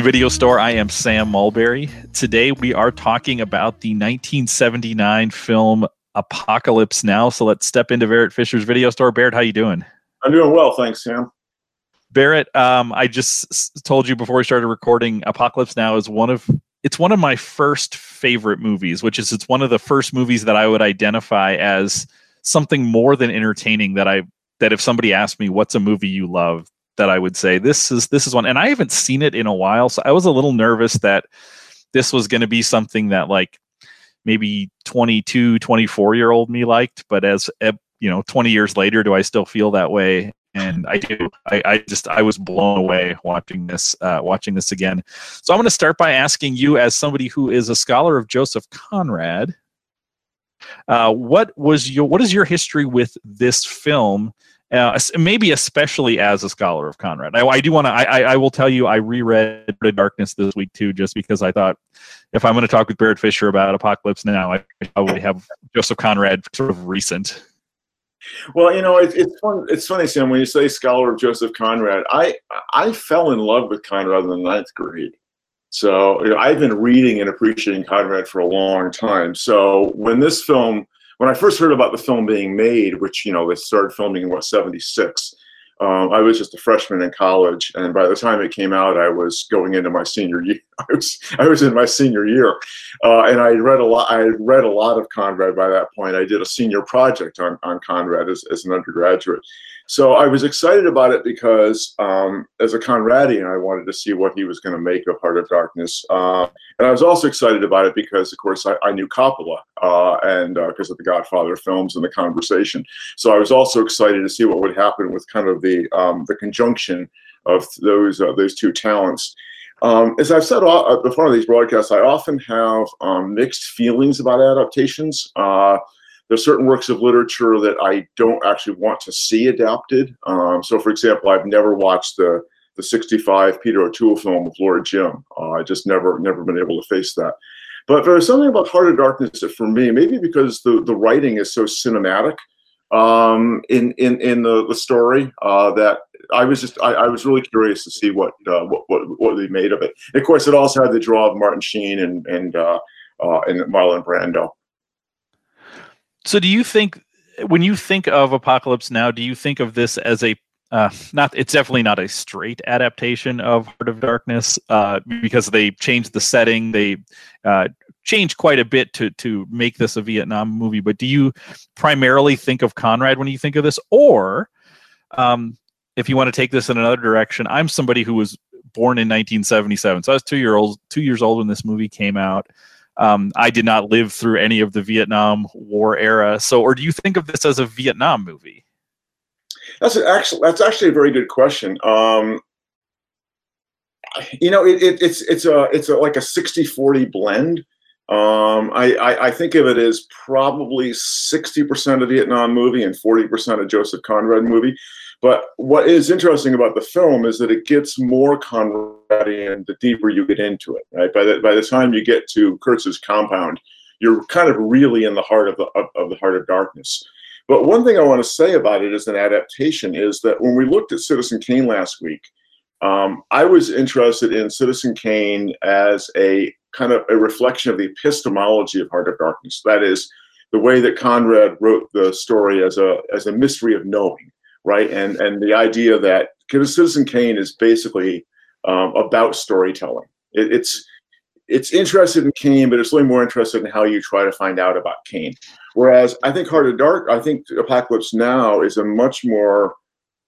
To Video Store. I am Sam Mulberry. Today we are talking about the 1979 film Apocalypse Now. So let's step into Barrett Fisher's Video Store. Barrett, how you doing? I'm doing well, thanks, Sam. Barrett, um, I just told you before we started recording, Apocalypse Now is one of it's one of my first favorite movies, which is it's one of the first movies that I would identify as something more than entertaining that I that if somebody asked me what's a movie you love, that I would say this is this is one and I haven't seen it in a while, so I was a little nervous that this was going to be something that like maybe 22, 24 year old me liked, but as you know, 20 years later, do I still feel that way? And I do. I, I just I was blown away watching this uh, watching this again. So I'm going to start by asking you, as somebody who is a scholar of Joseph Conrad, uh, what was your what is your history with this film? Uh, maybe especially as a scholar of Conrad. I, I do want to. I, I, will tell you, I reread *The Darkness this week too, just because I thought if I'm going to talk with Barrett Fisher about Apocalypse Now, I probably have Joseph Conrad sort of recent. Well, you know, it, it's fun. It's funny, Sam, when you say scholar of Joseph Conrad. I I fell in love with Conrad in the ninth grade. So you know, I've been reading and appreciating Conrad for a long time. So when this film when I first heard about the film being made, which you know they started filming in what '76, um, I was just a freshman in college, and by the time it came out, I was going into my senior year. I was I was in my senior year, uh, and I read a lot. I read a lot of Conrad by that point. I did a senior project on on Conrad as, as an undergraduate, so I was excited about it because um, as a Conradian, I wanted to see what he was going to make of Heart of Darkness. Uh, and I was also excited about it because, of course, I, I knew Coppola uh, and because uh, of the Godfather films and the conversation. So I was also excited to see what would happen with kind of the um, the conjunction of those uh, those two talents. Um, as I've said uh, before on these broadcasts, I often have um, mixed feelings about adaptations. Uh, there's certain works of literature that I don't actually want to see adapted. Um, so, for example, I've never watched the the 65 Peter O'Toole film with Lord Jim. Uh, I just never never been able to face that. But there's something about Heart of Darkness that for me, maybe because the, the writing is so cinematic um, in, in, in the, the story uh, that I was just I, I, was really curious to see what, uh, what, what what they made of it. And of course, it also had the draw of Martin Sheen and and uh, uh, and Marlon Brando. So, do you think when you think of Apocalypse Now, do you think of this as a uh, not? It's definitely not a straight adaptation of Heart of Darkness uh, because they changed the setting. They uh, changed quite a bit to to make this a Vietnam movie. But do you primarily think of Conrad when you think of this, or um, if you want to take this in another direction? I'm somebody who was born in 1977, so I was two year old, two years old when this movie came out. Um, I did not live through any of the Vietnam War era. So, or do you think of this as a Vietnam movie? That's actually that's actually a very good question. Um, you know, it, it, it's it's a it's a, like a 60-40 blend. Um, I, I, I, think of it as probably 60% of Vietnam movie and 40% of Joseph Conrad movie. But what is interesting about the film is that it gets more Conradian the deeper you get into it. Right by the by the time you get to Kurtz's compound, you're kind of really in the heart of the of, of the heart of darkness. But one thing I want to say about it as an adaptation is that when we looked at Citizen Kane last week, um, I was interested in Citizen Kane as a kind of a reflection of the epistemology of Heart of Darkness. That is, the way that Conrad wrote the story as a as a mystery of knowing right? And and the idea that because Citizen Kane is basically um, about storytelling. It, it's it's interested in Kane, but it's really more interested in how you try to find out about Kane. Whereas I think Heart of Dark, I think Apocalypse Now is a much more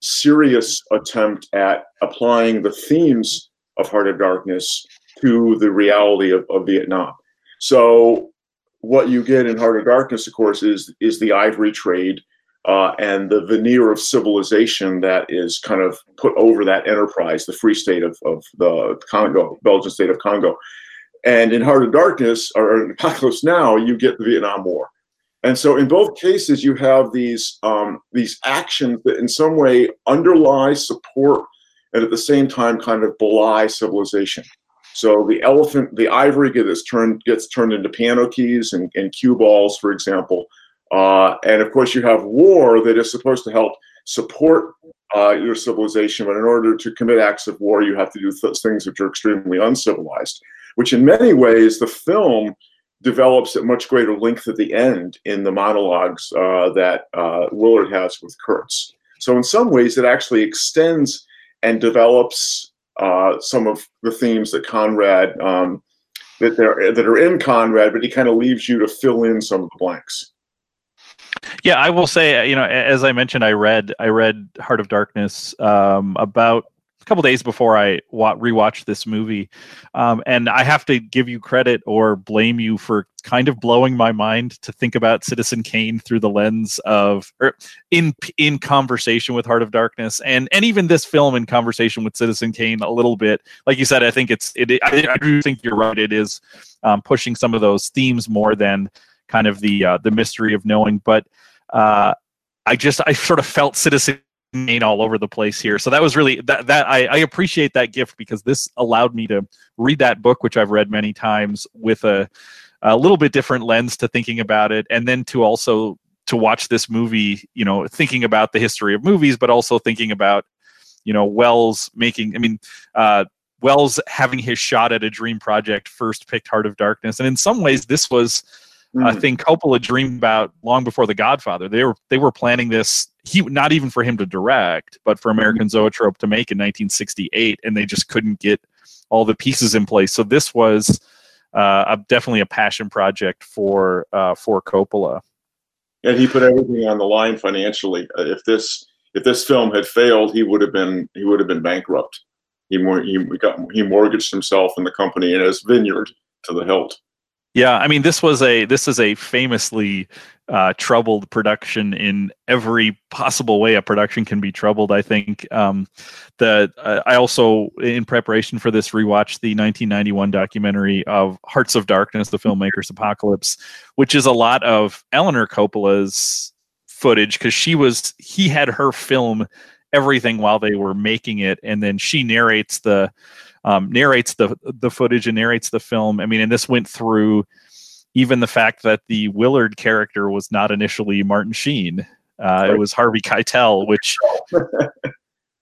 serious attempt at applying the themes of Heart of Darkness to the reality of, of Vietnam. So what you get in Heart of Darkness, of course, is is the ivory trade uh, and the veneer of civilization that is kind of put over that enterprise, the free state of, of the Congo, Belgian state of Congo. And in Heart of Darkness, or in Apocalypse Now, you get the Vietnam War. And so in both cases, you have these, um, these actions that in some way underlie, support, and at the same time kind of belie civilization. So the elephant, the ivory gets turned, gets turned into piano keys and, and cue balls, for example. Uh, and of course, you have war that is supposed to help support uh, your civilization, but in order to commit acts of war, you have to do th- things which are extremely uncivilized. Which, in many ways, the film develops at much greater length at the end in the monologues uh, that uh, Willard has with Kurtz. So, in some ways, it actually extends and develops uh, some of the themes that Conrad um, that are that are in Conrad, but he kind of leaves you to fill in some of the blanks. Yeah, I will say, you know, as I mentioned, I read I read Heart of Darkness um, about a couple days before I wa- rewatched this movie, um, and I have to give you credit or blame you for kind of blowing my mind to think about Citizen Kane through the lens of or er, in in conversation with Heart of Darkness, and and even this film in conversation with Citizen Kane a little bit. Like you said, I think it's it. I, I do think you're right. It is um, pushing some of those themes more than kind of the uh, the mystery of knowing, but. Uh, I just I sort of felt Citizen all over the place here. So that was really that that I, I appreciate that gift because this allowed me to read that book, which I've read many times, with a a little bit different lens to thinking about it, and then to also to watch this movie, you know, thinking about the history of movies, but also thinking about, you know, Welles making. I mean, uh, Welles having his shot at a dream project first picked Heart of Darkness, and in some ways, this was mm. a thing Coppola dreamed about long before The Godfather. They were they were planning this he not even for him to direct, but for American. Zoetrope to make in 1968, and they just couldn't get all the pieces in place. So this was uh, a, definitely a passion project for uh, for Coppola. And he put everything on the line financially. Uh, if this if this film had failed, he would have been he would have been bankrupt. He he got he mortgaged himself and the company and his vineyard to the hilt. Yeah, I mean this was a this is a famously uh, troubled production in every possible way a production can be troubled. I think um, the uh, I also in preparation for this rewatched the 1991 documentary of Hearts of Darkness, the filmmaker's apocalypse, which is a lot of Eleanor Coppola's footage because she was he had her film everything while they were making it, and then she narrates the um, narrates the the footage and narrates the film. I mean, and this went through even the fact that the Willard character was not initially Martin Sheen. Uh. It was Harvey Keitel, which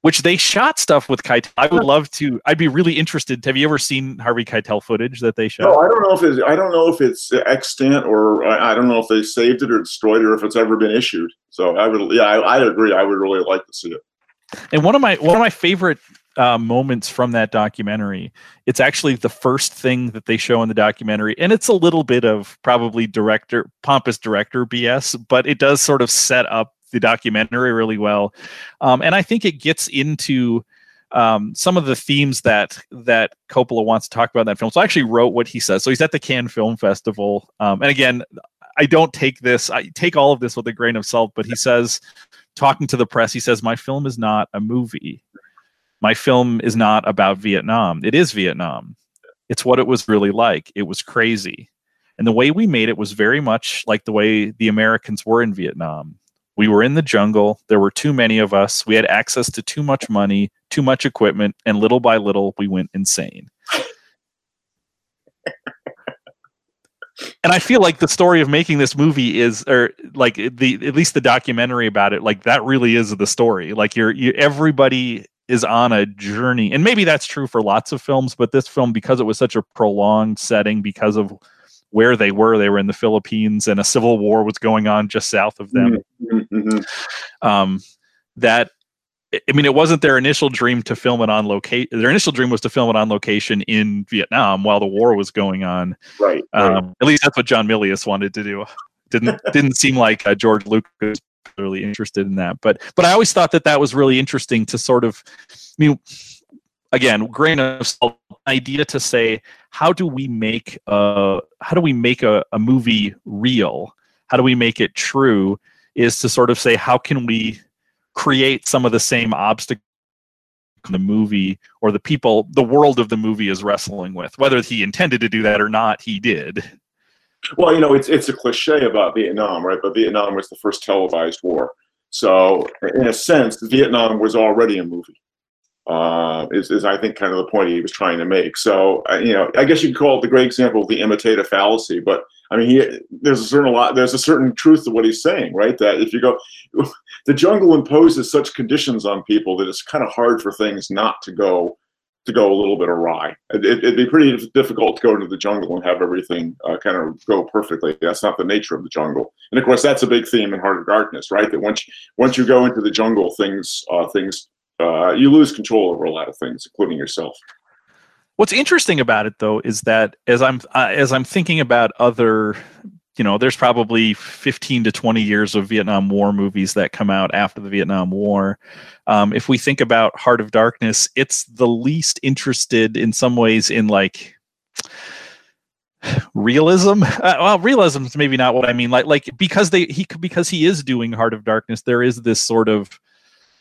which they shot stuff with Keitel. I would love to. I'd be really interested. Have you ever seen Harvey Keitel footage that they shot? No, I don't know if it's. I don't know if it's extant or I don't know if they saved it or destroyed it or if it's ever been issued. So I would. Yeah, I, I agree. I would really like to see it. And one of my one of my favorite uh, moments from that documentary. It's actually the first thing that they show in the documentary, and it's a little bit of probably director pompous director BS, but it does sort of set up the documentary really well, um, and I think it gets into um, some of the themes that that Coppola wants to talk about in that film. So I actually wrote what he says. So he's at the Cannes Film Festival, um, and again, I don't take this. I take all of this with a grain of salt, but he says, talking to the press, he says, "My film is not a movie." My film is not about Vietnam. It is Vietnam. It's what it was really like. It was crazy. And the way we made it was very much like the way the Americans were in Vietnam. We were in the jungle. There were too many of us. We had access to too much money, too much equipment, and little by little, we went insane. and I feel like the story of making this movie is, or like the at least the documentary about it, like that really is the story. Like you're, you everybody is on a journey and maybe that's true for lots of films but this film because it was such a prolonged setting because of where they were they were in the philippines and a civil war was going on just south of them mm-hmm. mm-hmm. um, that I mean, it wasn't their initial dream to film it on location. Their initial dream was to film it on location in Vietnam while the war was going on. Right. Um, right. At least that's what John Milius wanted to do. Didn't didn't seem like uh, George Lucas particularly interested in that. But but I always thought that that was really interesting to sort of, I mean, again, grain of salt idea to say how do we make a how do we make a, a movie real? How do we make it true? Is to sort of say how can we create some of the same obstacles the movie or the people the world of the movie is wrestling with whether he intended to do that or not he did well, you know, it's it's a cliche about Vietnam, right? But Vietnam was the first televised war, so in a sense, Vietnam was already a movie. Uh, is, is I think kind of the point he was trying to make. So uh, you know, I guess you could call it the great example of the imitative fallacy. But I mean, he there's a certain lot there's a certain truth to what he's saying, right? That if you go, the jungle imposes such conditions on people that it's kind of hard for things not to go to go a little bit awry. It, would be pretty difficult to go into the jungle and have everything uh, kind of go perfectly. That's not the nature of the jungle. And of course, that's a big theme in Heart of Darkness, right? That once you, once you go into the jungle, things uh, things uh, you lose control over a lot of things, including yourself. What's interesting about it, though, is that as I'm uh, as I'm thinking about other you know, there's probably 15 to 20 years of Vietnam War movies that come out after the Vietnam War. Um, if we think about Heart of Darkness, it's the least interested in some ways in like realism. Uh, well, realism is maybe not what I mean. Like, like because they he because he is doing Heart of Darkness, there is this sort of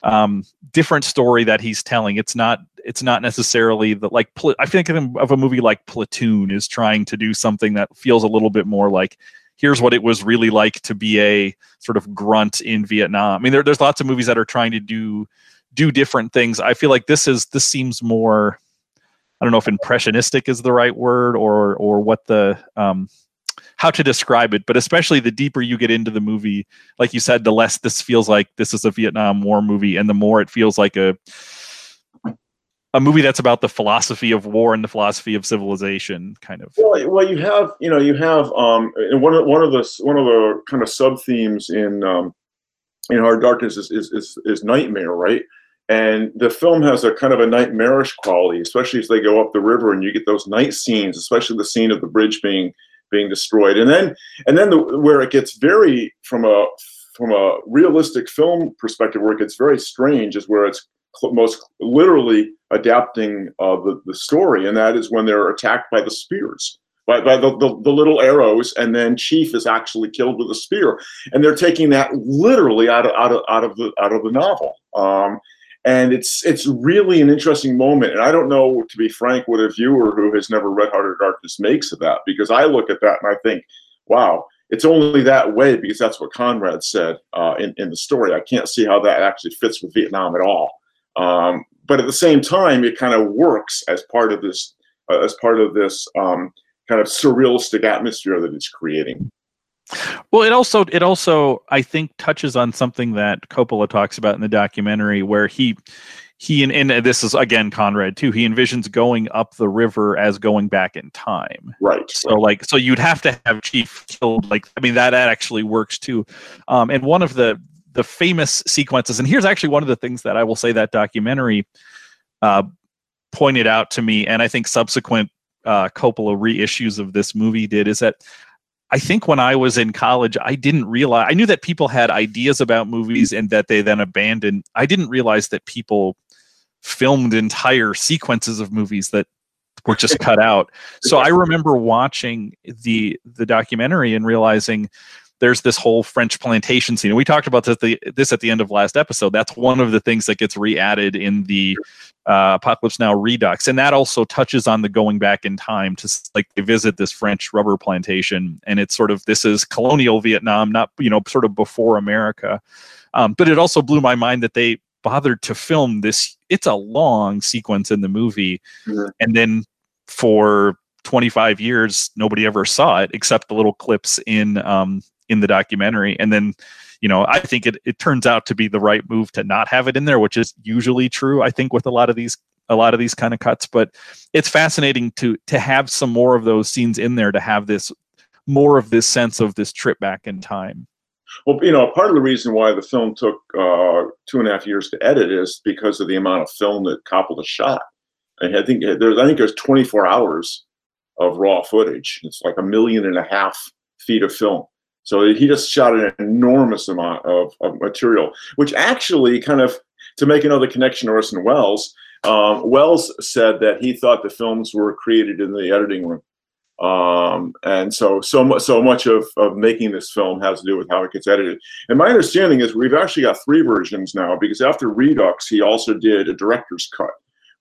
um, different story that he's telling. It's not it's not necessarily the like pl- I think of a movie like Platoon is trying to do something that feels a little bit more like here's what it was really like to be a sort of grunt in Vietnam. I mean, there, there's lots of movies that are trying to do do different things. I feel like this is this seems more. I don't know if impressionistic is the right word or or what the um, how to describe it, but especially the deeper you get into the movie, like you said, the less this feels like this is a Vietnam War movie, and the more it feels like a a movie that's about the philosophy of war and the philosophy of civilization, kind of. Well, well, you have you know you have um, one of one of the one of the kind of sub themes in um, in our Darkness is, is is is nightmare, right? And the film has a kind of a nightmarish quality, especially as they go up the river and you get those night scenes, especially the scene of the bridge being being destroyed, and then and then the, where it gets very from a from a realistic film perspective, where it gets very strange, is where it's most literally adapting uh, the, the story, and that is when they're attacked by the spears. By, by the, the, the, little arrows, and then Chief is actually killed with a spear, and they're taking that literally out of out of out of the out of the novel. Um, and it's it's really an interesting moment. And I don't know, to be frank, what a viewer who has never read Heart of Darkness makes of that, because I look at that and I think, wow, it's only that way because that's what Conrad said uh, in in the story. I can't see how that actually fits with Vietnam at all. Um, but at the same time, it kind of works as part of this uh, as part of this um, kind of surrealistic atmosphere that it's creating. Well, it also it also I think touches on something that Coppola talks about in the documentary, where he he and, and this is again Conrad too. He envisions going up the river as going back in time. Right. So right. like so you'd have to have Chief killed. Like I mean that that actually works too. Um, and one of the the famous sequences. And here's actually one of the things that I will say that documentary uh, pointed out to me, and I think subsequent uh, Coppola reissues of this movie did, is that I think when I was in college, I didn't realize I knew that people had ideas about movies and that they then abandoned. I didn't realize that people filmed entire sequences of movies that were just cut out. So I remember watching the the documentary and realizing there's this whole French plantation scene. And we talked about this, the, this at the end of last episode. That's one of the things that gets re-added in the uh, Apocalypse Now Redux, and that also touches on the going back in time to like they visit this French rubber plantation, and it's sort of this is colonial Vietnam, not you know sort of before America. Um, but it also blew my mind that they bothered to film this. It's a long sequence in the movie, mm-hmm. and then for 25 years nobody ever saw it except the little clips in um, in the documentary. And then, you know, I think it, it turns out to be the right move to not have it in there, which is usually true, I think, with a lot of these a lot of these kind of cuts. But it's fascinating to to have some more of those scenes in there to have this more of this sense of this trip back in time. Well, you know, part of the reason why the film took uh, two and a half years to edit is because of the amount of film that Coppola shot. And I think there's, I think there's 24 hours of raw footage. It's like a million and a half feet of film. So he just shot an enormous amount of, of material, which actually kind of, to make another connection to Orson Welles, um, Welles said that he thought the films were created in the editing room. Um, and so, so much, so much of, of making this film has to do with how it gets edited. And my understanding is we've actually got three versions now because after Redux, he also did a director's cut,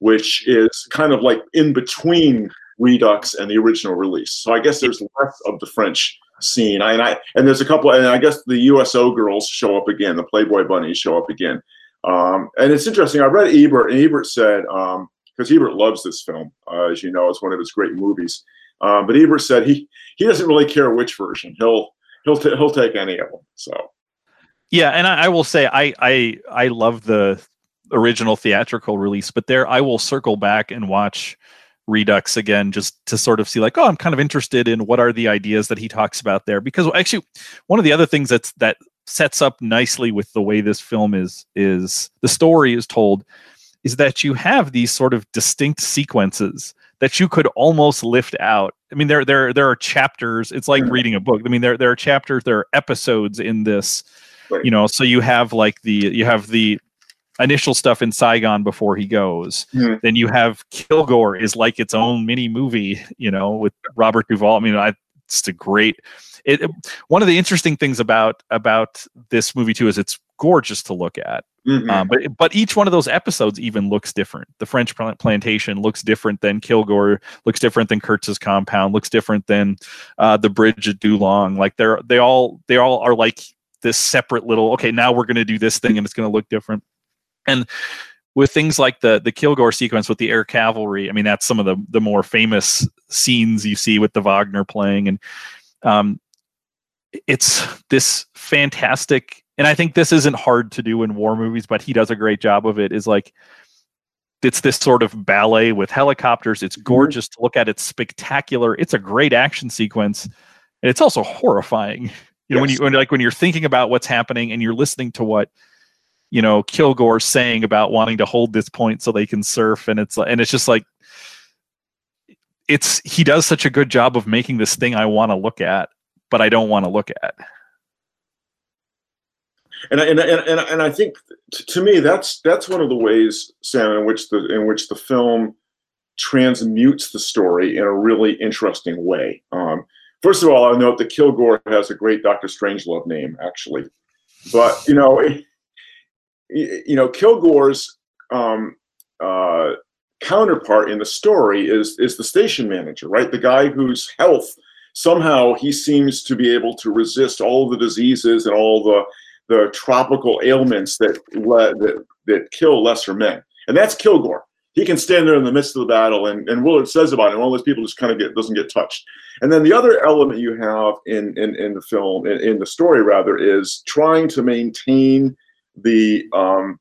which is kind of like in between Redux and the original release. So I guess there's less of the French scene. I, and I and there's a couple, and I guess the USO girls show up again. The Playboy bunnies show up again. Um, and it's interesting. I read Ebert, and Ebert said um, because um, Ebert loves this film, uh, as you know, it's one of his great movies. Um, but Ebert said he he doesn't really care which version. He'll he'll t- he'll take any of them. So. Yeah, and I, I will say I I I love the original theatrical release, but there I will circle back and watch Redux again just to sort of see like, oh, I'm kind of interested in what are the ideas that he talks about there. Because actually, one of the other things that's that sets up nicely with the way this film is is the story is told is that you have these sort of distinct sequences that you could almost lift out. I mean, there there there are chapters. It's like reading a book. I mean, there there are chapters, there are episodes in this. Right. You know, so you have like the you have the initial stuff in Saigon before he goes. Mm. Then you have Kilgore is like its own mini movie, you know, with Robert Duvall. I mean, I, it's a great. It, one of the interesting things about about this movie too is it's gorgeous to look at. Mm-hmm. Um, but but each one of those episodes even looks different. The French plantation looks different than Kilgore, looks different than Kurtz's compound, looks different than uh, the bridge at Do Lung. Like they're they all they all are like this separate little. Okay, now we're going to do this thing and it's going to look different. And with things like the the Kilgore sequence with the air cavalry, I mean that's some of the the more famous scenes you see with the Wagner playing, and um, it's this fantastic. And I think this isn't hard to do in war movies, but he does a great job of it. Is like it's this sort of ballet with helicopters. It's mm-hmm. gorgeous to look at. It's spectacular. It's a great action sequence, and it's also horrifying. You know, yes. when you when, like when you're thinking about what's happening and you're listening to what you know Kilgore saying about wanting to hold this point so they can surf, and it's and it's just like it's he does such a good job of making this thing I want to look at, but I don't want to look at. And I, and, and, and I think to me that's that's one of the ways Sam in which the in which the film transmutes the story in a really interesting way. Um, first of all, I'll note that Kilgore has a great Doctor Strangelove name actually, but you know you know, Kilgore's um, uh, counterpart in the story is is the station manager, right? The guy whose health somehow he seems to be able to resist all the diseases and all the the tropical ailments that that, that kill lesser men, and that's Kilgore. He can stand there in the midst of the battle, and, and Willard says about him, all those people just kind of get doesn't get touched. And then the other element you have in in, in the film, in, in the story rather, is trying to maintain the um,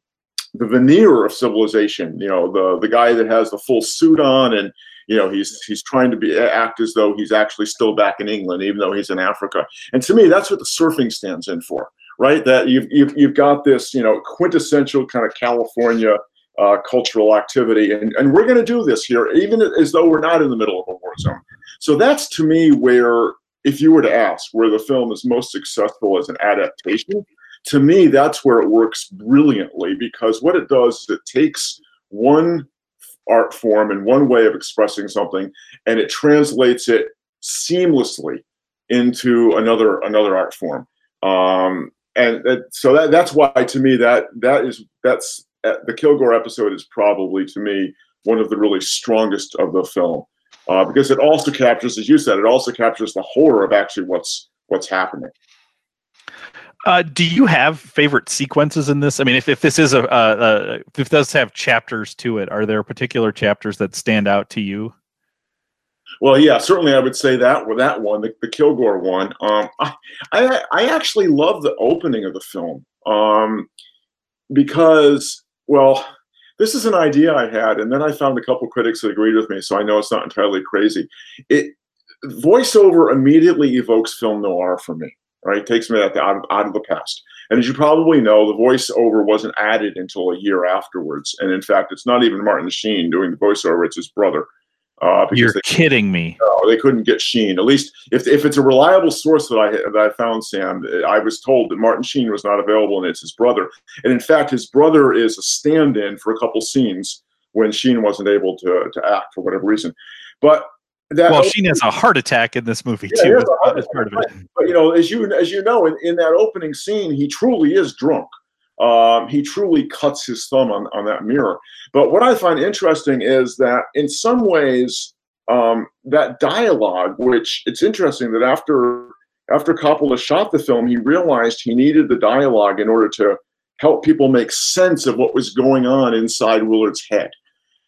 the veneer of civilization. You know, the the guy that has the full suit on and you know he's he's trying to be act as though he's actually still back in England, even though he's in Africa. And to me, that's what the surfing stands in for, right? That you've you've, you've got this you know quintessential kind of California. Uh, cultural activity, and, and we're going to do this here, even as though we're not in the middle of a war zone. So that's to me where, if you were to ask, where the film is most successful as an adaptation, to me, that's where it works brilliantly because what it does is it takes one art form and one way of expressing something and it translates it seamlessly into another another art form. Um, and so that that's why to me that that is that's uh, the Kilgore episode is probably to me one of the really strongest of the film uh, because it also captures, as you said, it also captures the horror of actually what's what's happening. Uh, do you have favorite sequences in this? I mean, if, if this is a, a, a, if does have chapters to it, are there particular chapters that stand out to you? Well, yeah, certainly I would say that with that one, the, the Kilgore one. Um, I, I, I actually love the opening of the film um, because, well, this is an idea I had, and then I found a couple critics that agreed with me, so I know it's not entirely crazy. It voiceover immediately evokes film noir for me right? It takes me out, of, out of the past. And as you probably know, the voiceover wasn't added until a year afterwards. And in fact, it's not even Martin Sheen doing the voiceover; it's his brother. Uh, You're they, kidding me. No, they couldn't get Sheen. At least, if, if it's a reliable source that I that I found, Sam, I was told that Martin Sheen was not available, and it's his brother. And in fact, his brother is a stand-in for a couple scenes when Sheen wasn't able to to act for whatever reason. But that well, Sheen has a heart attack in this movie yeah, too. As part of it. But you know, as you as you know, in, in that opening scene, he truly is drunk. Um, he truly cuts his thumb on, on that mirror. But what I find interesting is that in some ways, um, that dialogue, which it's interesting that after after Coppola shot the film, he realized he needed the dialogue in order to help people make sense of what was going on inside Willard's head.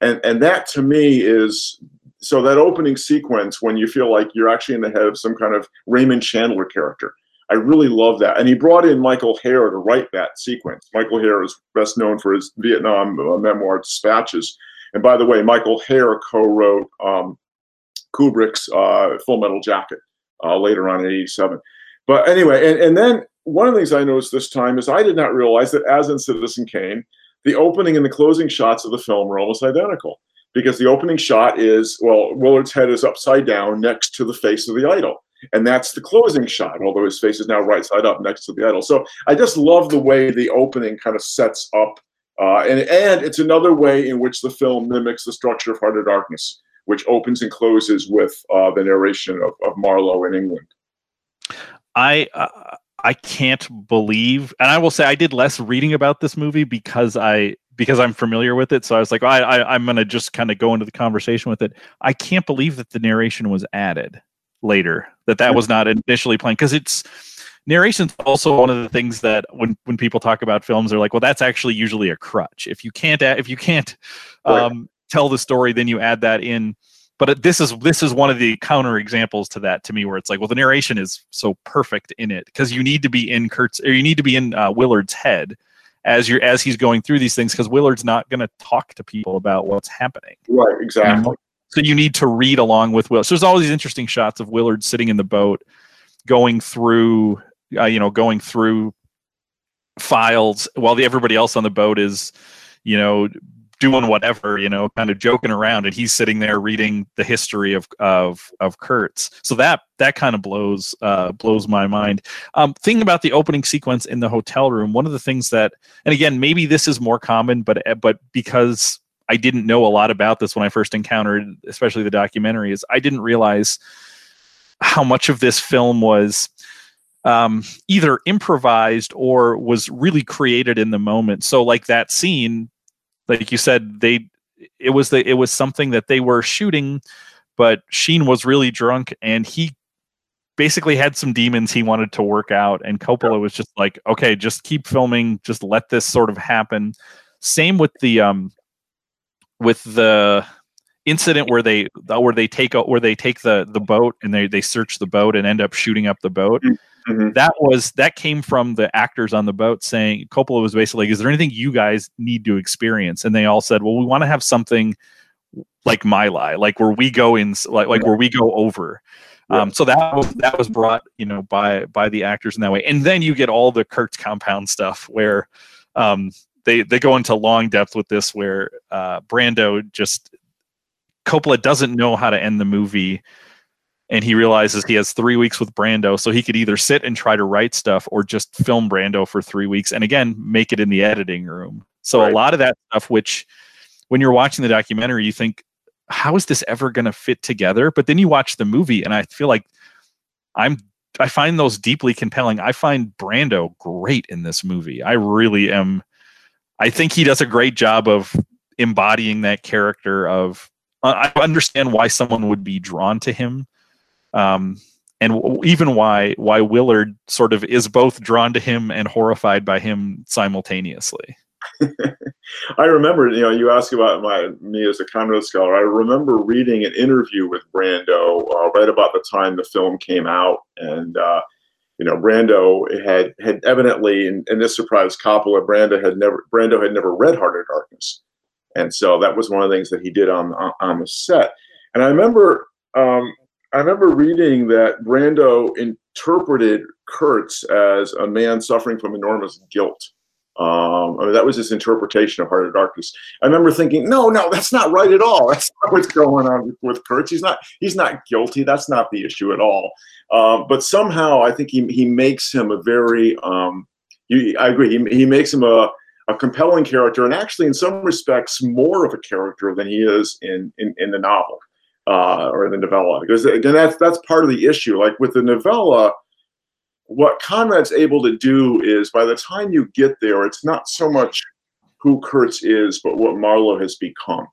And, and that to me is so that opening sequence when you feel like you're actually in the head of some kind of Raymond Chandler character. I really love that. And he brought in Michael Herr to write that sequence. Michael Herr is best known for his Vietnam uh, memoir, Dispatches. And by the way, Michael Herr co wrote um, Kubrick's uh, Full Metal Jacket uh, later on in 87. But anyway, and, and then one of the things I noticed this time is I did not realize that, as in Citizen Kane, the opening and the closing shots of the film are almost identical because the opening shot is well, Willard's head is upside down next to the face of the idol. And that's the closing shot, although his face is now right side up next to the idol. So I just love the way the opening kind of sets up. Uh, and, and it's another way in which the film mimics the structure of Heart of Darkness, which opens and closes with uh, the narration of, of Marlowe in England. I uh, I can't believe, and I will say I did less reading about this movie because I because I'm familiar with it. So I was like, oh, I, I I'm gonna just kind of go into the conversation with it. I can't believe that the narration was added later. That that was not initially planned because it's narration's also one of the things that when when people talk about films, they're like, well, that's actually usually a crutch. If you can't if you can't um, right. tell the story, then you add that in but this is this is one of the counter examples to that to me where it's like well the narration is so perfect in it because you need to be in kurt's or you need to be in uh, willard's head as you're as he's going through these things because willard's not going to talk to people about what's happening right exactly you know? so you need to read along with will so there's all these interesting shots of willard sitting in the boat going through uh, you know going through files while the everybody else on the boat is you know doing whatever, you know, kind of joking around, and he's sitting there reading the history of of of Kurtz. So that that kind of blows uh, blows my mind. Um, thinking about the opening sequence in the hotel room, one of the things that, and again, maybe this is more common, but but because I didn't know a lot about this when I first encountered, especially the documentary, is I didn't realize how much of this film was um, either improvised or was really created in the moment. So, like that scene, like you said, they it was the it was something that they were shooting, but Sheen was really drunk and he basically had some demons he wanted to work out, and Coppola was just like, okay, just keep filming, just let this sort of happen. Same with the um with the incident where they where they take out where they take the the boat and they they search the boat and end up shooting up the boat. Mm. Mm-hmm. That was that came from the actors on the boat saying Coppola was basically like, "Is there anything you guys need to experience?" And they all said, "Well, we want to have something like My Lai, like where we go in, like like where we go over." Yeah. Um, so that was that was brought you know by by the actors in that way, and then you get all the Kurtz compound stuff where um, they they go into long depth with this, where uh, Brando just Coppola doesn't know how to end the movie and he realizes he has three weeks with Brando, so he could either sit and try to write stuff or just film Brando for three weeks, and again make it in the editing room. So right. a lot of that stuff, which when you're watching the documentary, you think, how is this ever going to fit together? But then you watch the movie, and I feel like I'm I find those deeply compelling. I find Brando great in this movie. I really am. I think he does a great job of embodying that character of. Uh, I understand why someone would be drawn to him um, and w- even why why Willard sort of is both drawn to him and horrified by him simultaneously. I remember, you know, you ask about my me as a Conrad scholar. I remember reading an interview with Brando uh, right about the time the film came out, and uh, you know, Brando had had evidently, and, and this surprised Coppola. Brando had never Brando had never read Heart of Darkness, and so that was one of the things that he did on on, on the set. And I remember um, I remember reading that Brando interpreted Kurtz as a man suffering from enormous guilt. Um, I mean, that was his interpretation of Heart of Darkness. I remember thinking, no, no, that's not right at all. That's not what's going on with, Kurtz. He's not, he's not guilty. That's not the issue at all. Um, but somehow, I think he he makes him a very, um, he, I agree. He, he makes him a a compelling character, and actually, in some respects, more of a character than he is in in, in the novel uh, or the novella because again that's that's part of the issue like with the novella what conrad's able to do is by the time you get there it's not so much who kurtz is but what marlowe has become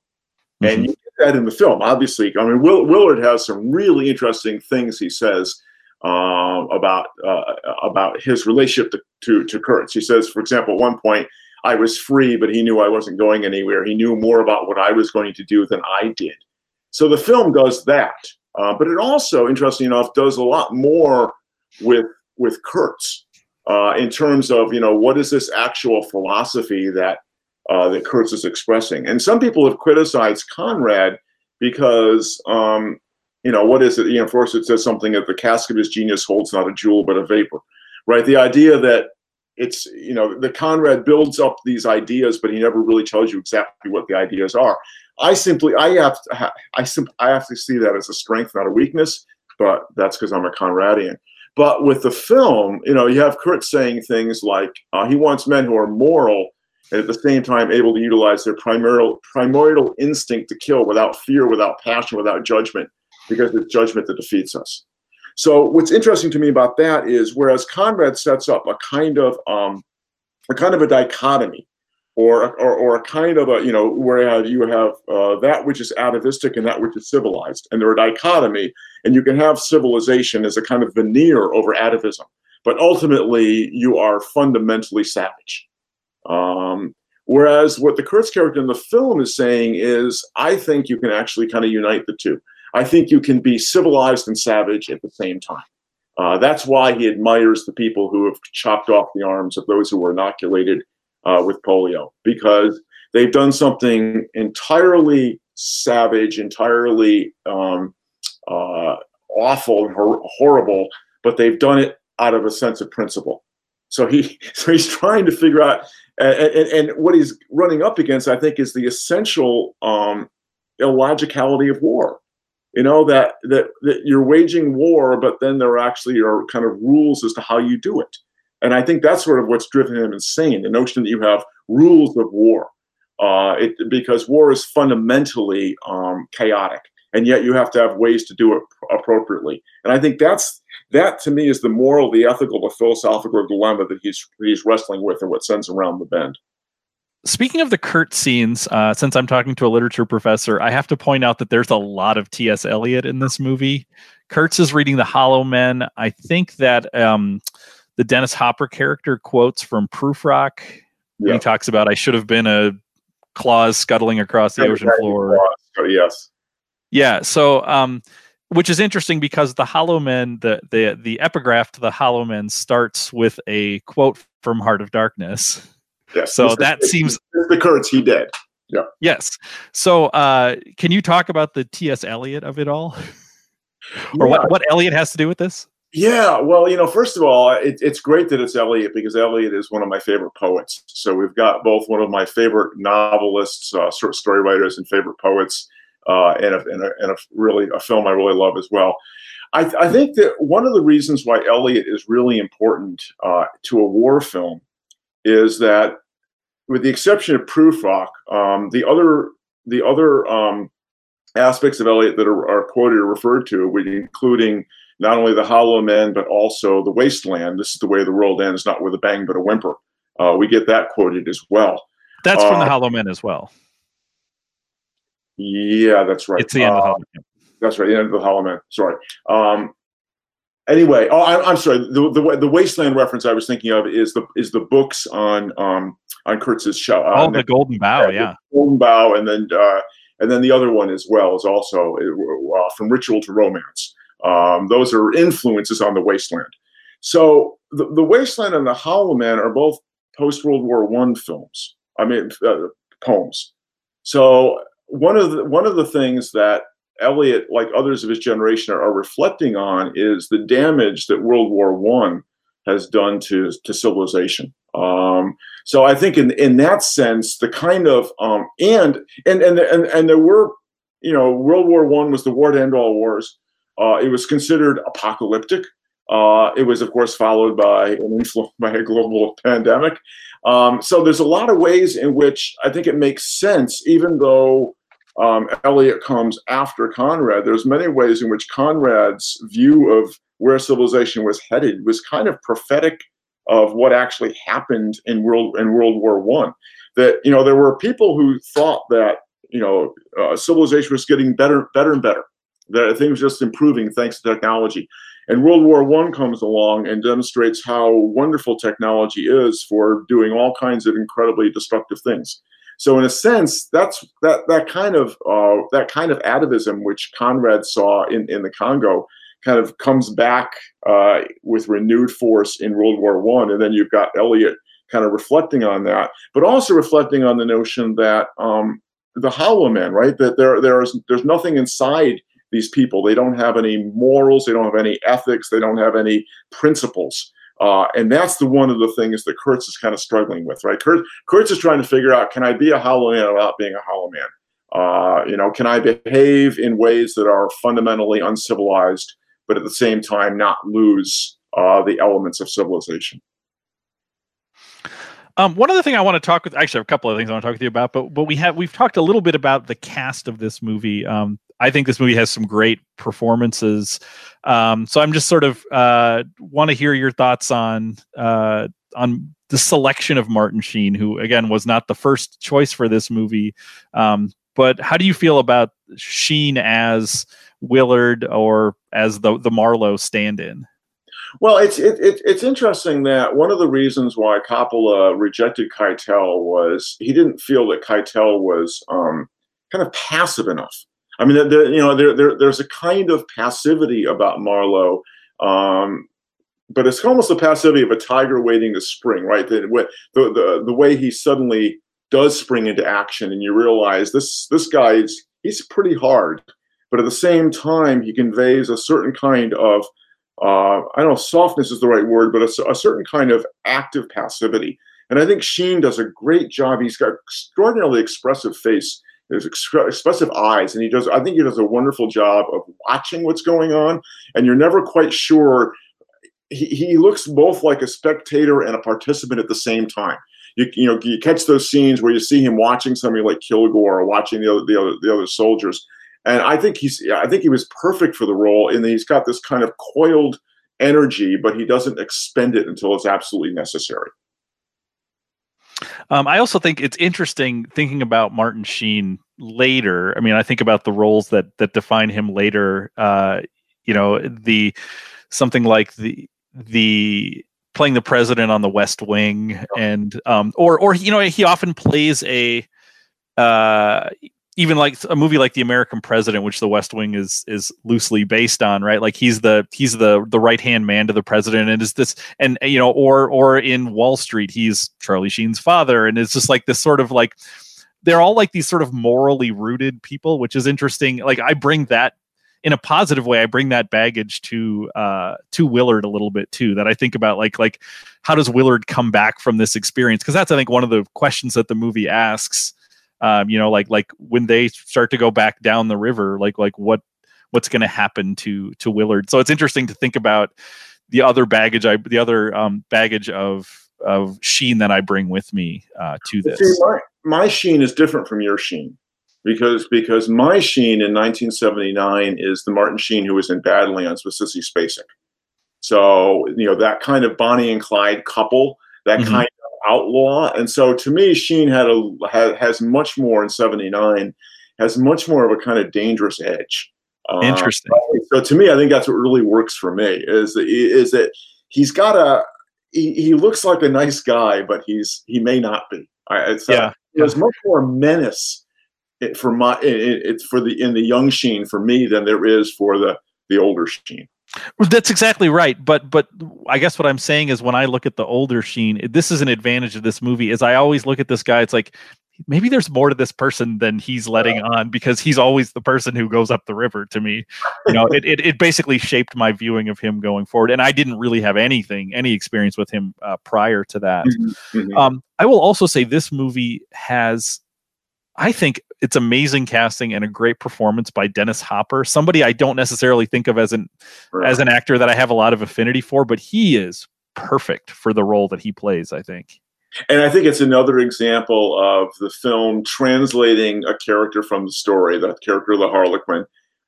mm-hmm. and you get that in the film obviously i mean Will, willard has some really interesting things he says um, about uh, about his relationship to, to, to Kurtz. He says, for example, at one point, I was free, but he knew I wasn't going anywhere. He knew more about what I was going to do than I did. So the film does that, uh, but it also, interesting enough, does a lot more with with Kurtz uh, in terms of you know what is this actual philosophy that uh, that Kurtz is expressing. And some people have criticized Conrad because um, you know, what is it? You know, it says something that the cask of his genius holds not a jewel but a vapor, right? The idea that it's, you know, the Conrad builds up these ideas, but he never really tells you exactly what the ideas are. I simply, I have, to, I simply, I have to see that as a strength, not a weakness. But that's because I'm a Conradian. But with the film, you know, you have Kurtz saying things like uh, he wants men who are moral and at the same time able to utilize their primordial primordial instinct to kill without fear, without passion, without judgment because it's judgment that defeats us. So what's interesting to me about that is whereas Conrad sets up a kind of um, a kind of a dichotomy, or, or or a kind of a you know where you have uh, that which is atavistic and that which is civilized, and they're a dichotomy, and you can have civilization as a kind of veneer over atavism, but ultimately you are fundamentally savage. Um, whereas what the Kurtz character in the film is saying is, I think you can actually kind of unite the two. I think you can be civilized and savage at the same time. Uh, that's why he admires the people who have chopped off the arms of those who were inoculated uh, with polio, because they've done something entirely savage, entirely um, uh, awful, hor- horrible, but they've done it out of a sense of principle. So he, so he's trying to figure out, and, and, and what he's running up against, I think, is the essential um, illogicality of war you know that, that that you're waging war but then there actually are kind of rules as to how you do it and i think that's sort of what's driven him insane the notion that you have rules of war uh, it, because war is fundamentally um, chaotic and yet you have to have ways to do it appropriately and i think that's that to me is the moral the ethical the philosophical dilemma that he's he's wrestling with and what sends around the bend Speaking of the Kurtz scenes, uh, since I'm talking to a literature professor, I have to point out that there's a lot of T.S. Eliot in this movie. Kurtz is reading The Hollow Men. I think that um, the Dennis Hopper character quotes from Prufrock when he talks about, I should have been a claws scuttling across the ocean floor. Yes. Yeah. So, um, which is interesting because the Hollow Men, the, the, the epigraph to the Hollow Men starts with a quote from Heart of Darkness. Yes. So that seems the Kurtz he did. Yeah. Yes. So uh, can you talk about the T.S. Eliot of it all, or yeah. what what Eliot has to do with this? Yeah, well, you know, first of all, it, it's great that it's Eliot because Eliot is one of my favorite poets. So we've got both one of my favorite novelists, uh, story writers, and favorite poets, uh, and, a, and, a, and a really a film I really love as well. I, th- I think that one of the reasons why Eliot is really important uh, to a war film is that with the exception of Prufrock, um, the other the other um, aspects of Eliot that are, are, quoted or referred to, including not only the Hollow Men but also the Wasteland. This is the way the world ends, not with a bang but a whimper. Uh, we get that quoted as well. That's from uh, the Hollow Men as well. Yeah, that's right. It's the end uh, of the Hollow Men. That's right, the end of the Hollow Men. Sorry. Um, anyway, oh, I, am sorry. The, the the Wasteland reference I was thinking of is the is the books on um on Kurtz's show. Uh, oh, the Golden Bough, yeah. Golden Bough, and then uh, and then the other one as well is also uh, from Ritual to Romance. Um, those are influences on the Wasteland. So the, the Wasteland and the Hollow Man are both post World War One films. I mean uh, poems. So one of the one of the things that Eliot, like others of his generation, are, are reflecting on is the damage that World War One has done to to civilization. Um, so I think in in that sense, the kind of um, and and and and and there were, you know, World War One was the war to end all wars. Uh, it was considered apocalyptic. Uh, it was, of course, followed by an influ- by a global pandemic. Um, so there's a lot of ways in which I think it makes sense, even though um, Eliot comes after Conrad. There's many ways in which Conrad's view of where civilization was headed was kind of prophetic of what actually happened in World in World War One. That you know there were people who thought that you know uh, civilization was getting better, better and better, That things just improving thanks to technology. And World War One comes along and demonstrates how wonderful technology is for doing all kinds of incredibly destructive things. So in a sense, that's that that kind of uh, that kind of atavism which Conrad saw in, in the Congo kind of comes back uh, with renewed force in World War One, and then you've got Eliot kind of reflecting on that, but also reflecting on the notion that um, the hollow man, right? That there there is there's nothing inside these people. They don't have any morals. They don't have any ethics. They don't have any principles. Uh, and that's the one of the things that Kurtz is kind of struggling with, right? Kurtz, Kurtz is trying to figure out: Can I be a hollow man without being a hollow man? Uh, you know, can I behave in ways that are fundamentally uncivilized, but at the same time not lose uh, the elements of civilization? Um, one other thing I want to talk with, actually, a couple of things I want to talk with you about, but but we have we've talked a little bit about the cast of this movie. Um, I think this movie has some great performances. Um, so I'm just sort of uh, want to hear your thoughts on uh, on the selection of Martin Sheen, who again was not the first choice for this movie. Um, but how do you feel about Sheen as Willard or as the the Marlowe stand-in? Well, it's it, it, it's interesting that one of the reasons why Coppola rejected Keitel was he didn't feel that Keitel was um, kind of passive enough. I mean, you know, there, there, there's a kind of passivity about Marlowe, um, but it's almost the passivity of a tiger waiting to spring, right? The, the, the, the way he suddenly does spring into action, and you realize this this guy is he's pretty hard, but at the same time he conveys a certain kind of uh, I don't know, softness is the right word, but a, a, certain kind of active passivity. And I think Sheen does a great job. He's got extraordinarily expressive face, his expressive eyes, and he does. I think he does a wonderful job of watching what's going on, and you're never quite sure. He, he looks both like a spectator and a participant at the same time. You, you know you catch those scenes where you see him watching somebody like Kilgore or watching the other the other, the other soldiers, and I think he's I think he was perfect for the role in that he's got this kind of coiled energy, but he doesn't expend it until it's absolutely necessary. Um, I also think it's interesting thinking about Martin Sheen later. I mean, I think about the roles that that define him later. Uh, you know, the something like the the playing the president on the West Wing, and um, or or you know, he often plays a uh, even like a movie like the American President, which The West Wing is is loosely based on, right? Like he's the he's the the right hand man to the president, and is this and you know, or or in Wall Street, he's Charlie Sheen's father, and it's just like this sort of like they're all like these sort of morally rooted people, which is interesting. Like I bring that in a positive way. I bring that baggage to uh to Willard a little bit too. That I think about like like how does Willard come back from this experience? Because that's I think one of the questions that the movie asks um, you know like like when they start to go back down the river like like what what's going to happen to to willard? So it's interesting to think about the other baggage i the other um, baggage of of sheen that i bring with me uh, to this See, my, my sheen is different from your sheen because because my sheen in 1979 is the martin sheen who was in badlands with sissy spacek. So you know that kind of bonnie and clyde couple that mm-hmm. kind outlaw. And so to me, Sheen had a had, has much more in '79, has much more of a kind of dangerous edge. Uh, Interesting. Uh, so to me, I think that's what really works for me is that, is that he's got a he, he looks like a nice guy, but he's he may not be. It's, yeah. Uh, there's much more menace for my it's for the in the young Sheen for me than there is for the the older Sheen. That's exactly right. But but I guess what I'm saying is when I look at the older Sheen, this is an advantage of this movie. Is I always look at this guy. It's like maybe there's more to this person than he's letting on because he's always the person who goes up the river to me. You know, it, it, it basically shaped my viewing of him going forward. And I didn't really have anything, any experience with him uh, prior to that. Mm-hmm. mm-hmm. Um, I will also say this movie has, I think, it's amazing casting and a great performance by Dennis Hopper, somebody I don't necessarily think of as an right. as an actor that I have a lot of affinity for, but he is perfect for the role that he plays, I think. And I think it's another example of the film translating a character from the story, the character of the Harlequin.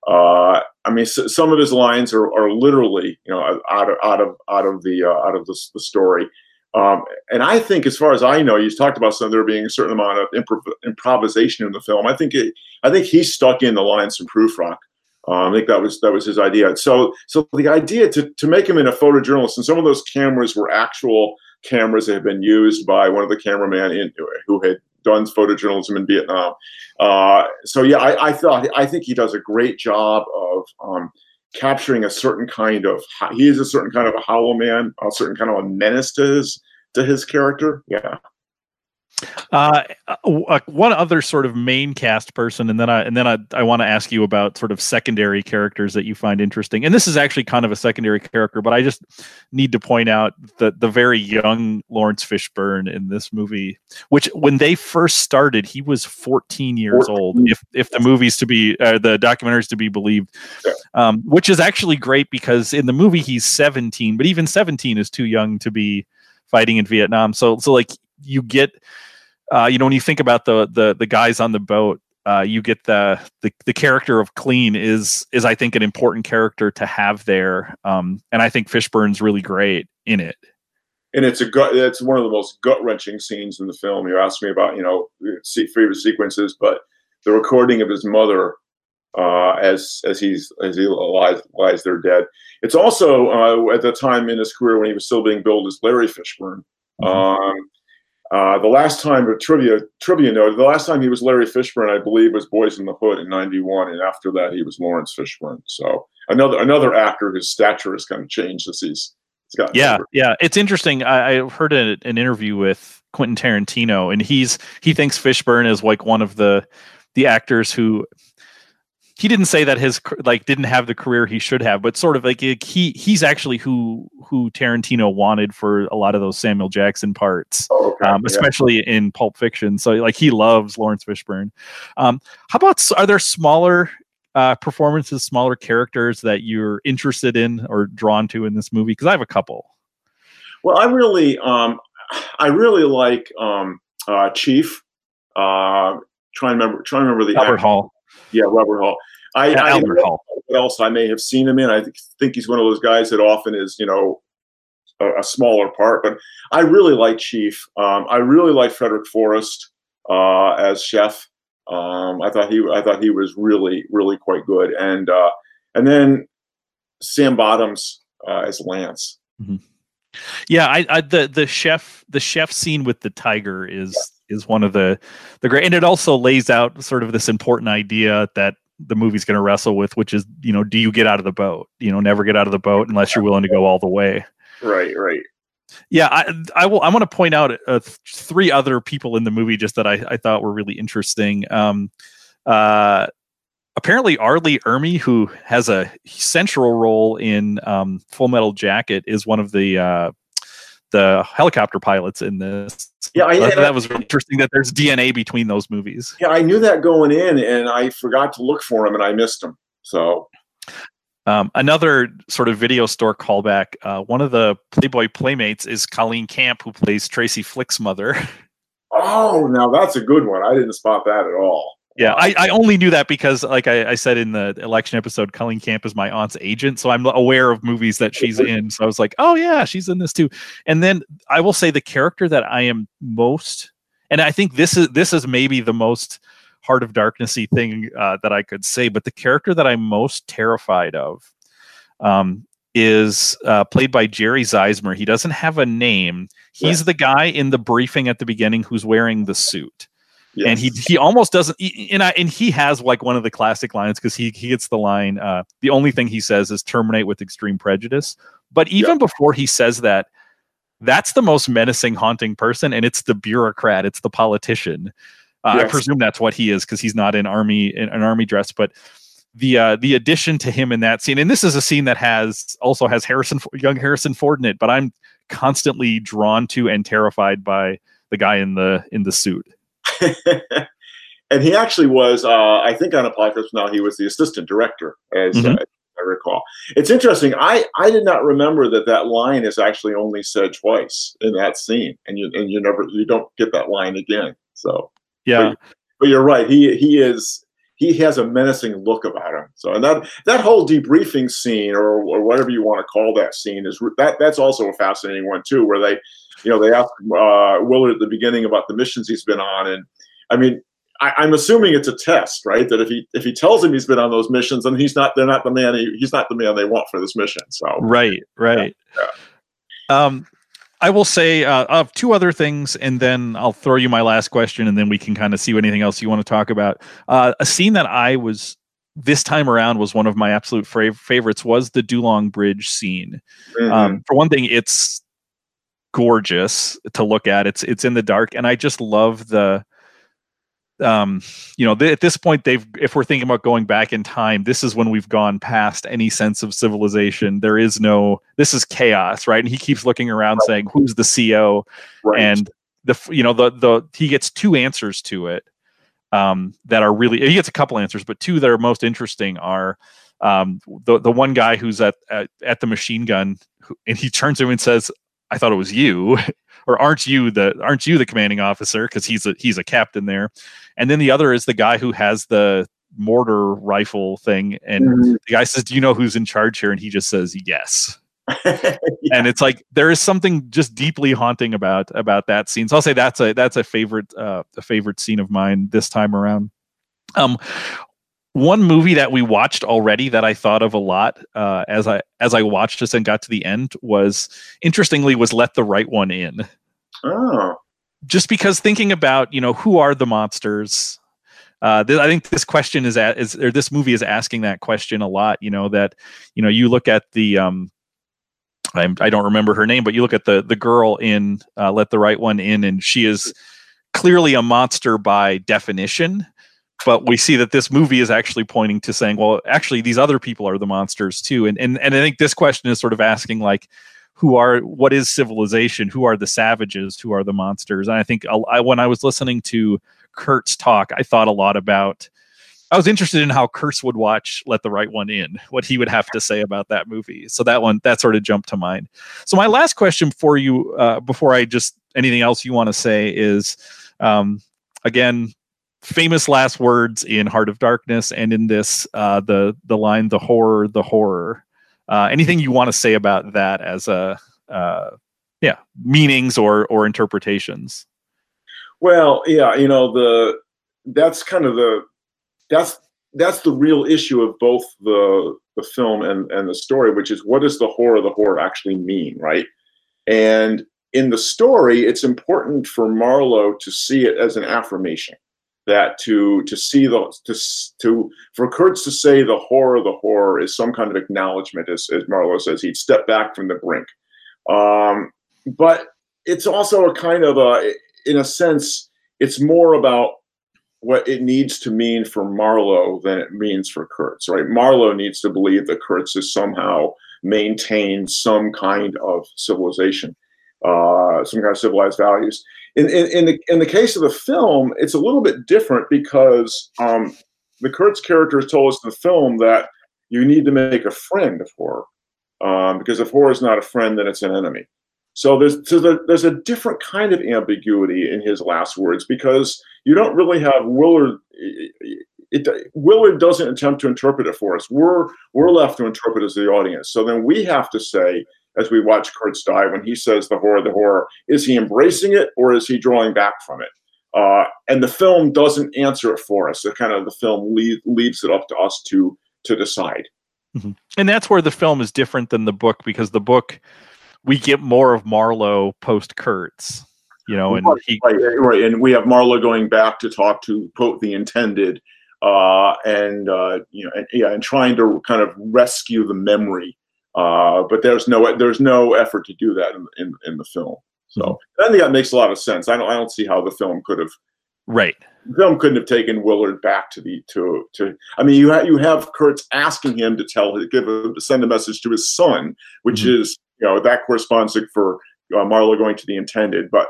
Uh, I mean, s- some of his lines are, are literally, you know, out of out of out of the uh, out of the, the story. Um, and I think, as far as I know, you talked about some there being a certain amount of improv- improvisation in the film. I think it, I think he stuck in the lines from Prufrock. Uh, I think that was that was his idea. So so the idea to to make him in a photojournalist, and some of those cameras were actual cameras that had been used by one of the cameramen in, who had done photojournalism in Vietnam. Uh, so yeah, I, I, thought I think he does a great job of um, capturing a certain kind of he is a certain kind of a hollow man, a certain kind of a menace to his to his character. Yeah. Uh, uh, one other sort of main cast person, and then I and then I, I want to ask you about sort of secondary characters that you find interesting. And this is actually kind of a secondary character, but I just need to point out that the very young Laurence Fishburne in this movie, which when they first started, he was 14 years 14. old. If if the movies to be uh, the documentaries to be believed, yeah. um, which is actually great because in the movie he's 17, but even 17 is too young to be fighting in Vietnam. So so like you get uh, you know when you think about the the the guys on the boat uh, you get the, the the character of clean is is I think an important character to have there, um, and I think Fishburne's really great in it. And it's a gut. It's one of the most gut wrenching scenes in the film. You asked me about you know favorite sequences, but the recording of his mother uh, as as he's as he lies lies there dead. It's also uh, at the time in his career when he was still being billed as Larry Fishburne. Mm-hmm. Um, uh, the last time, a trivia trivia note, the last time he was Larry Fishburne, I believe, was Boyz n the Hood in '91, and after that, he was Laurence Fishburne. So another another actor whose stature has kind of changed as he's, he's got. Yeah, older. yeah, it's interesting. I, I heard a, an interview with Quentin Tarantino, and he's he thinks Fishburne is like one of the the actors who he didn't say that his like didn't have the career he should have, but sort of like he he's actually who who Tarantino wanted for a lot of those Samuel Jackson parts, oh, okay. um, especially yeah. in Pulp Fiction. So like he loves Laurence Fishburne. Um, how about are there smaller uh, performances, smaller characters that you're interested in or drawn to in this movie? Because I have a couple. Well, I really um, I really like um, uh, Chief. Uh, trying to remember trying to remember the Robert actor. Hall. Yeah, Robert Hall. I, I Albert Hall. What else I may have seen him in? I think he's one of those guys that often is, you know, a, a smaller part. But I really like Chief. Um, I really like Frederick Forrest uh, as Chef. Um, I thought he, I thought he was really, really quite good. And uh, and then Sam Bottoms uh, as Lance. Mm-hmm. Yeah, I, I, the the chef the chef scene with the tiger is yeah. Is one of the the great, and it also lays out sort of this important idea that the movie's going to wrestle with, which is you know, do you get out of the boat? You know, never get out of the boat unless you're willing to go all the way. Right, right. Yeah, I, I will. I want to point out uh, three other people in the movie just that I, I thought were really interesting. Um, uh, apparently R. Lee Ermey, who has a central role in um, Full Metal Jacket, is one of the uh, the helicopter pilots in this. Yeah, I, that, that was really interesting that there's DNA between those movies. Yeah, I knew that going in, and I forgot to look for him, and I missed him. So. Um, another sort of video store callback. Uh, one of the Playboy Playmates is Colleen Camp, who plays Tracy Flick's mother. Oh, now that's a good one. I didn't spot that at all. Yeah, I, I only knew that because, like I, I, said in the election episode, Colleen Camp is my aunt's agent, so I'm aware of movies that she's in. So I was like, oh yeah, she's in this too. And then I will say the character that I am most, and I think this is this is maybe the most Heart of Darknessy thing uh, that I could say, but the character that I'm most terrified of um, is uh, played by Jerry Ziesmer. He doesn't have a name. He's yeah. the guy in the briefing at the beginning who's wearing the suit. Yes. And he he almost doesn't and I, and he has like one of the classic lines because he he gets the line uh, the only thing he says is terminate with extreme prejudice. But even yep. before he says that, that's the most menacing, haunting person, and it's the bureaucrat, it's the politician. Uh, yes. I presume that's what he is because he's not in army in an army dress, but the uh, the addition to him in that scene, and this is a scene that has also has Harrison young Harrison Ford in it, but I'm constantly drawn to and terrified by the guy in the in the suit. and he actually was, uh, I think, on Apocalypse Now, he was the assistant director, as mm-hmm. uh, I recall. It's interesting. I, I did not remember that that line is actually only said twice in that scene, and you and you never you don't get that line again. So yeah, but, but you're right. He he is he has a menacing look about him. So, and that that whole debriefing scene, or, or whatever you want to call that scene, is that that's also a fascinating one too, where they, you know, they ask uh, Willard at the beginning about the missions he's been on, and I mean, I, am assuming it's a test, right? That if he if he tells him he's been on those missions, then he's not they're not the man he, he's not the man they want for this mission. So right, right. Yeah, yeah. Um, I will say uh, of two other things, and then I'll throw you my last question, and then we can kind of see anything else you want to talk about. Uh, a scene that I was this time around was one of my absolute fra- favorites was the Do Lung Bridge scene. Mm-hmm. Um, for one thing, it's gorgeous to look at. It's it's in the dark, and I just love the um you know th- at this point they've if we're thinking about going back in time this is when we've gone past any sense of civilization there is no this is chaos right and he keeps looking around right. saying who's the co right. and the you know the the he gets two answers to it um that are really he gets a couple answers but two that are most interesting are um the the one guy who's at at, at the machine gun and he turns to him and says I thought it was you, or aren't you the aren't you the commanding officer? Because he's a he's a captain there, and then the other is the guy who has the mortar rifle thing, and mm-hmm. the guy says, "Do you know who's in charge here?" And he just says, "Yes." yeah. And it's like there is something just deeply haunting about about that scene. So I'll say that's a that's a favorite uh, a favorite scene of mine this time around. Um, one movie that we watched already that I thought of a lot uh, as I as I watched this and got to the end was interestingly was Let the Right One In. Oh. Just because thinking about you know who are the monsters, uh, th- I think this question is at is or this movie is asking that question a lot. You know that you know you look at the um, I'm, I don't remember her name, but you look at the the girl in uh, Let the Right One In, and she is clearly a monster by definition but we see that this movie is actually pointing to saying, well, actually, these other people are the monsters too. And and and I think this question is sort of asking like, who are what is civilization? Who are the savages? Who are the monsters? And I think I, when I was listening to Kurt's talk, I thought a lot about. I was interested in how Kurtz would watch Let the Right One In, what he would have to say about that movie. So that one, that sort of jumped to mind. So my last question for you, uh, before I just anything else you want to say is, um, again, famous last words in Heart of Darkness and in this uh, the the line the horror the horror. Uh, anything you want to say about that as a uh, yeah meanings or or interpretations? Well, yeah, you know the that's kind of the that's that's the real issue of both the the film and and the story, which is what does the horror the horror actually mean, right? And in the story, it's important for Marlowe to see it as an affirmation that to to see the to to for Kurtz to say the horror the horror is some kind of acknowledgement, as, as Marlowe says, he'd step back from the brink. Um, but it's also a kind of a, in a sense, it's more about what it needs to mean for Marlowe than it means for Kurtz, right? Marlowe needs to believe that Kurtz has somehow maintained some kind of civilization, uh, some kind of civilized values in, in, in, the, in the case of the film, it's a little bit different because um, the Kurtz character told us in the film that you need to make a friend of horror um, because if horror is not a friend, then it's an enemy. So there's so there's a different kind of ambiguity in his last words because you don't really have Willard. It, Willard doesn't attempt to interpret it for us. We're we're left to interpret as the audience. So then we have to say, as we watch Kurtz die when he says the horror, the horror. Is he embracing it or is he drawing back from it? Uh, and the film doesn't answer it for us. The kind of the film leave, leaves it up to us to to decide. Mm-hmm. And that's where the film is different than the book because the book we get more of Marlowe post Kurtz, you know, and right, he, right, right, and we have Marlowe going back to talk to quote the intended, uh, and uh, you know, and, yeah, and trying to kind of rescue the memory uh, but there's no there's no effort to do that in, in, in the film. So mm-hmm. I think that makes a lot of sense. I don't I don't see how the film could have right. The film couldn't have taken Willard back to the to to. I mean, you have you have Kurtz asking him to tell give a, send a message to his son, which mm-hmm. is you know that corresponds for uh, Marlowe going to the intended, but.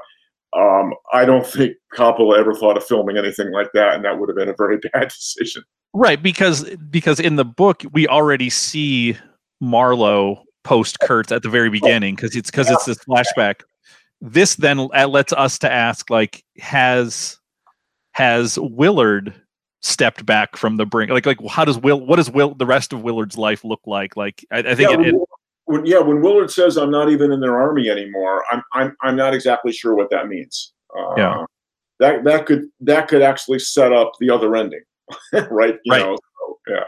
Um, I don't think Coppola ever thought of filming anything like that, and that would have been a very bad decision. Right, because because in the book we already see Marlowe post Kurtz at the very beginning because it's because it's this flashback. This then lets us to ask like has has Willard stepped back from the brink? Like like how does Will what does Will the rest of Willard's life look like? Like I, I think yeah, it, it when, yeah, when Willard says I'm not even in their army anymore, I'm I'm I'm not exactly sure what that means. Uh, yeah. that that could that could actually set up the other ending, right? You right. Know, so, yeah.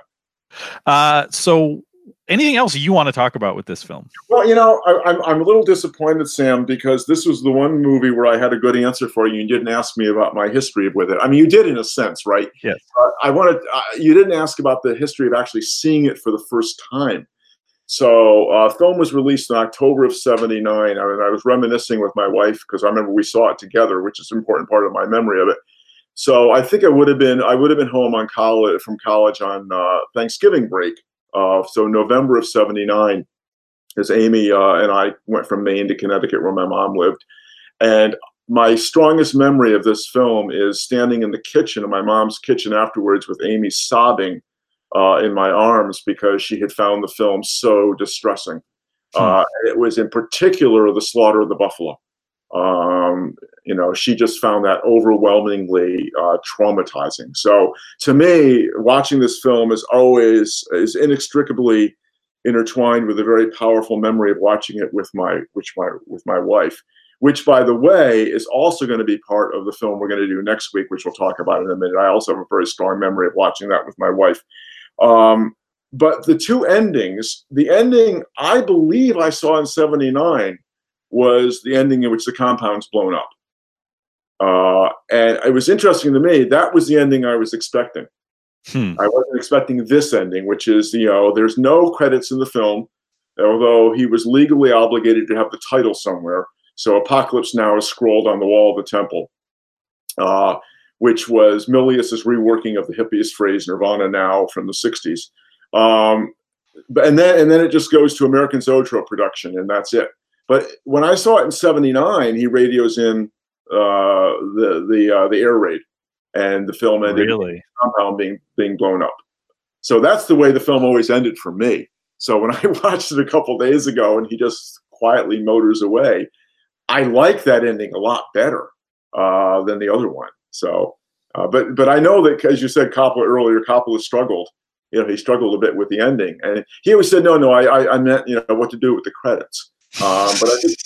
Uh, so anything else you want to talk about with this film? Well, you know, I, am I'm, I'm a little disappointed, Sam, because this was the one movie where I had a good answer for you. You didn't ask me about my history with it. I mean, you did in a sense, right? Yes. Uh, I wanted. Uh, you didn't ask about the history of actually seeing it for the first time. So, uh, film was released in October of '79. I, mean, I was reminiscing with my wife because I remember we saw it together, which is an important part of my memory of it. So, I think I would have been I would have been home on college from college on uh, Thanksgiving break uh, so November of '79, as Amy uh, and I went from Maine to Connecticut, where my mom lived, and my strongest memory of this film is standing in the kitchen, in my mom's kitchen afterwards, with Amy sobbing uh, in my arms because she had found the film so distressing. Hmm. Uh, it was in particular the slaughter of the buffalo. Um, you know, she just found that overwhelmingly uh, traumatizing. So to me, watching this film is always is inextricably intertwined with a very powerful memory of watching it with my which my with my wife. Which, by the way, is also going to be part of the film we're going to do next week, which we'll talk about in a minute. I also have a very strong memory of watching that with my wife. Um, but the two endings, the ending I believe I saw in '79 was the ending in which the compound's blown up. Uh, and it was interesting to me. That was the ending I was expecting. Hmm. I wasn't expecting this ending, which is you know there's no credits in the film, although he was legally obligated to have the title somewhere. So Apocalypse Now is scrolled on the wall of the temple, uh, which was Milius's reworking of the hippiest phrase "Nirvana Now" from the '60s. Um, but and then and then it just goes to American Zoetrope production, and that's it. But when I saw it in '79, he radios in uh, the the uh, the air raid, and the film ended really? compound being being blown up. So that's the way the film always ended for me. So when I watched it a couple days ago and he just quietly motors away, I like that ending a lot better uh, than the other one. So, uh, but but I know that as you said, Coppola earlier, Coppola struggled. You know, he struggled a bit with the ending, and he always said, "No, no, I I, I meant you know what to do with the credits." Um, but I think,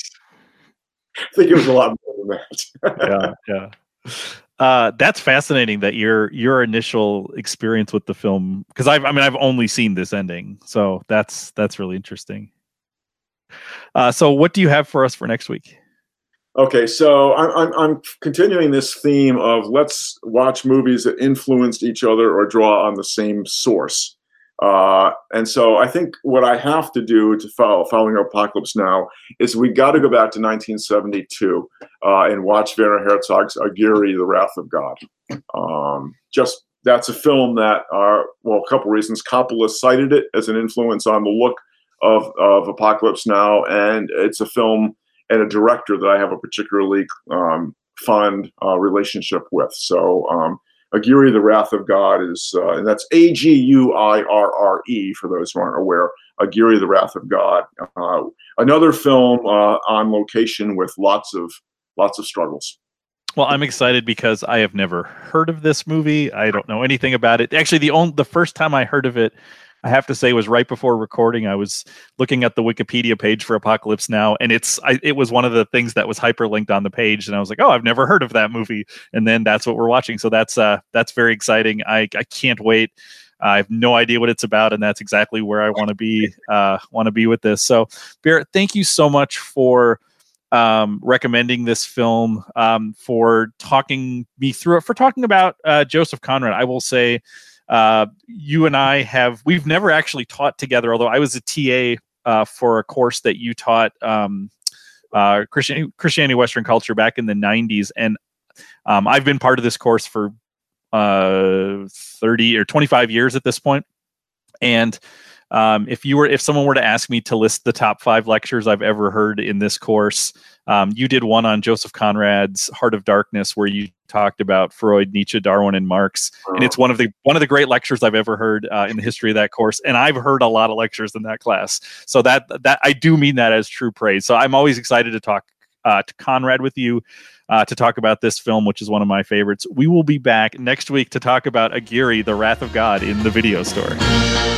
I think it was a lot more than that. yeah, yeah. Uh, that's fascinating that your your initial experience with the film because I've I mean I've only seen this ending, so that's that's really interesting. Uh, so what do you have for us for next week? Okay, so I'm, I'm, I'm continuing this theme of let's watch movies that influenced each other or draw on the same source. Uh, and so I think what I have to do to follow following Apocalypse Now is we got to go back to 1972 uh, and watch Werner Herzog's Aguirre, The Wrath of God. Um, just that's a film that, uh, well, a couple reasons. Coppola cited it as an influence on the look of, of Apocalypse Now, and it's a film and a director that I have a particularly um, fond uh, relationship with. So um, Aguirre, the Wrath of God is, uh, and that's A G U I R R E for those who aren't aware. Aguirre, the Wrath of God. Uh, another film uh, on location with lots of lots of struggles. Well, I'm excited because I have never heard of this movie. I don't know anything about it. Actually, the only the first time I heard of it I have to say was right before recording. I was looking at the Wikipedia page for Apocalypse Now, and it's I, it was one of the things that was hyperlinked on the page, and I was like, oh, I've never heard of that movie, and then that's what we're watching. So that's uh that's very exciting. I I can't wait. I have no idea what it's about, and that's exactly where I want to be. Uh, want to be with this. So, Barrett, thank you so much for um, recommending this film, um, for talking me through it, for talking about uh, Joseph Conrad. I will say uh, you and I have we've never actually taught together. Although I was a TA uh, for a course that you taught um, uh, Christian, Christianity Western culture back in the '90s, and um, I've been part of this course for uh, 30 or 25 years at this. And um, if you were if someone were to ask me to list the top five lectures I've ever heard in this course, um, you did one on Joseph Conrad's Heart of Darkness, where you talked about Freud, Nietzsche, Darwin, and Marx, and it's one of the one of the great lectures I've ever heard uh, in the history of that course. And I've heard a lot of lectures in that class, so that that I do mean that as true praise. So I'm always excited to talk uh, to Conrad with you. Uh, to talk about this film, which is one of my favorites. We will be back next week to talk about Aguirre, the Wrath of God, in the video store.